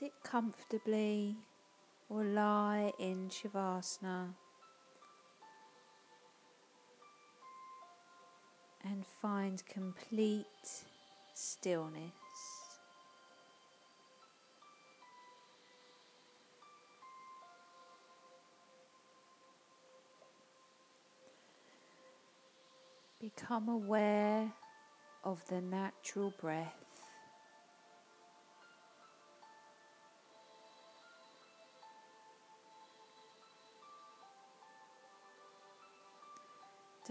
Sit comfortably or lie in Shavasana and find complete stillness. Become aware of the natural breath.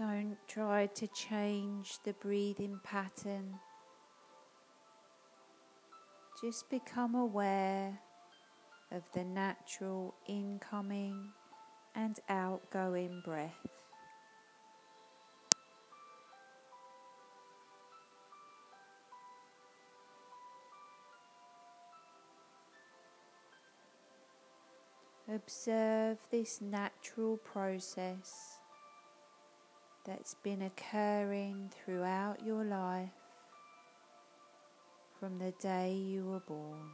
Don't try to change the breathing pattern. Just become aware of the natural incoming and outgoing breath. Observe this natural process that's been occurring throughout your life from the day you were born.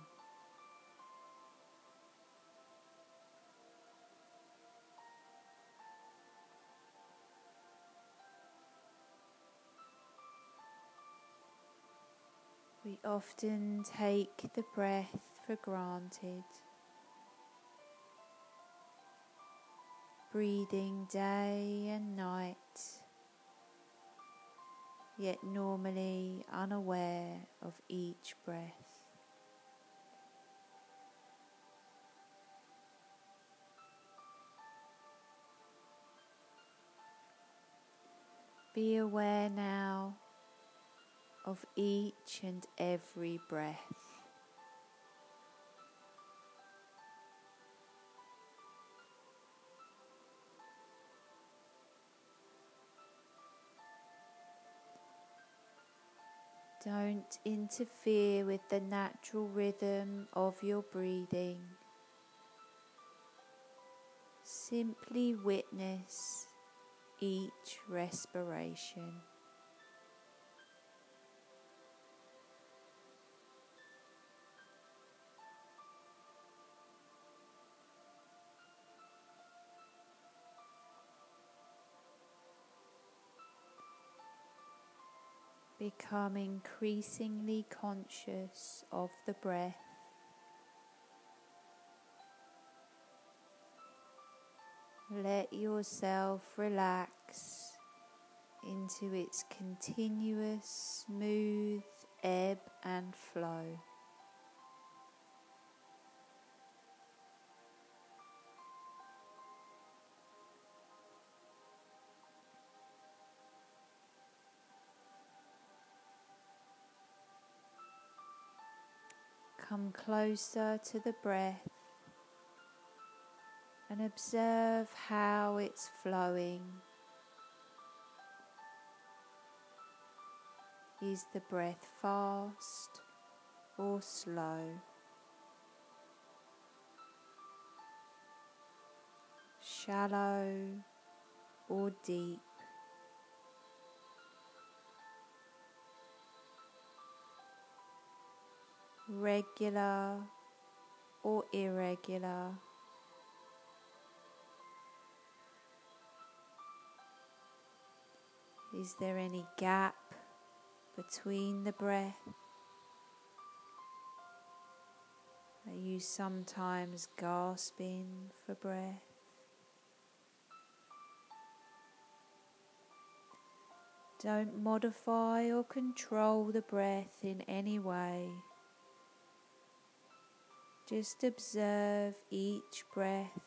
We often take the breath for granted. breathing day and night, yet normally unaware of each breath. Be aware now of each and every breath. Don't interfere with the natural rhythm of your breathing. Simply witness each respiration. Become increasingly conscious of the breath. Let yourself relax into its continuous, smooth ebb and flow. Come closer to the breath and observe how it's flowing. Is the breath fast or slow? Shallow or deep? Regular or irregular. Is there any gap between the breath? Are you sometimes gasping for breath? Don't modify or control the breath in any way. Just observe each breath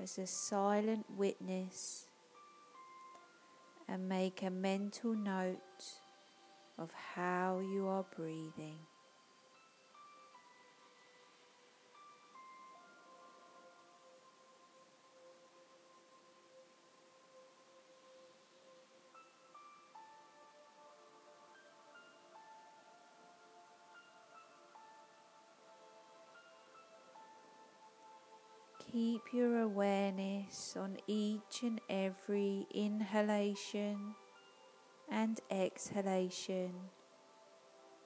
as a silent witness and make a mental note of how you are breathing. Keep your awareness on each and every inhalation and exhalation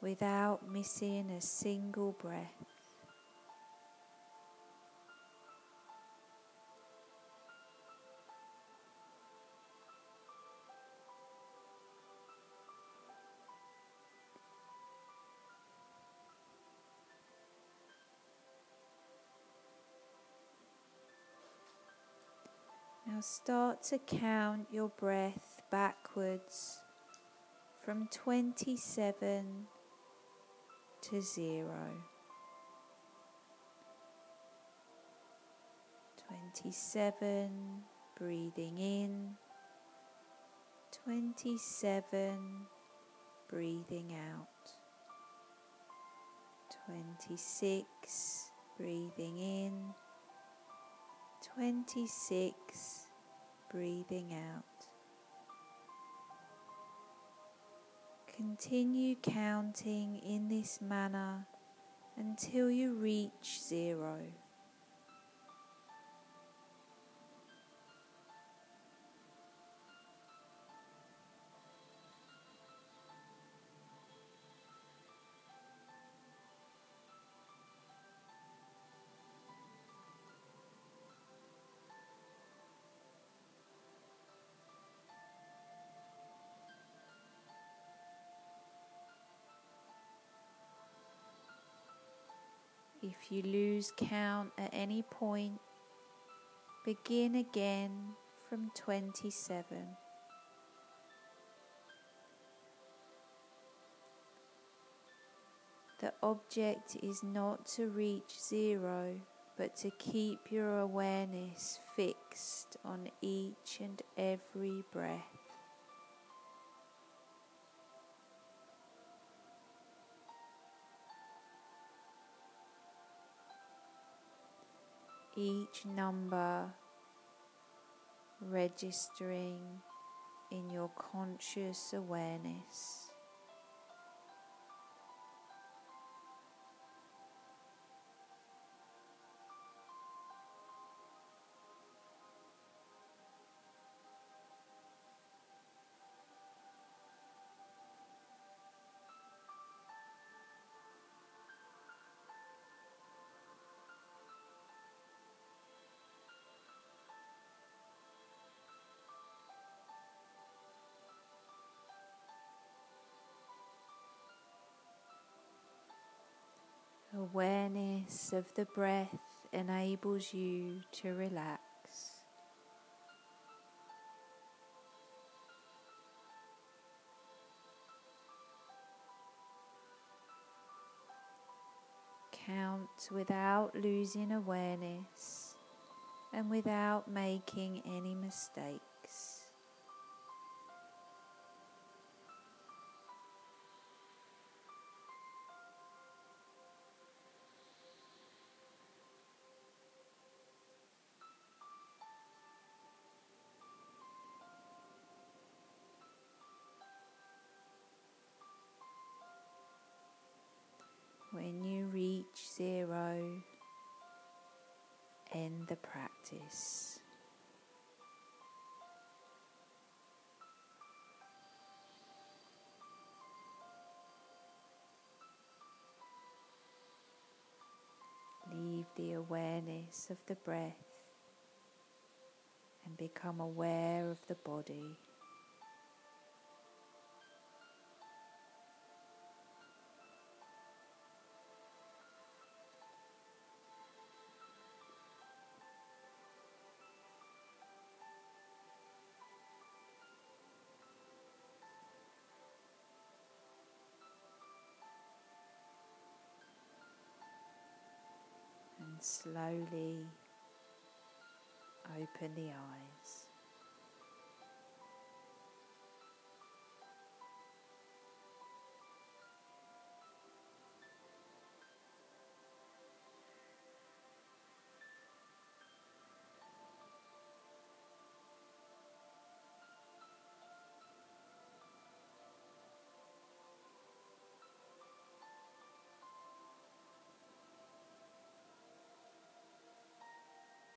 without missing a single breath. Now start to count your breath backwards from 27 to 0. 27, breathing in, 27, breathing out, 26, breathing in, 26, breathing out. Continue counting in this manner until you reach zero. If you lose count at any point, begin again from 27. The object is not to reach zero, but to keep your awareness fixed on each and every breath. Each number registering in your conscious awareness. Awareness of the breath enables you to relax. Count without losing awareness and without making any mistakes. Zero, end the practice. Leave the awareness of the breath and become aware of the body. Slowly open the eyes.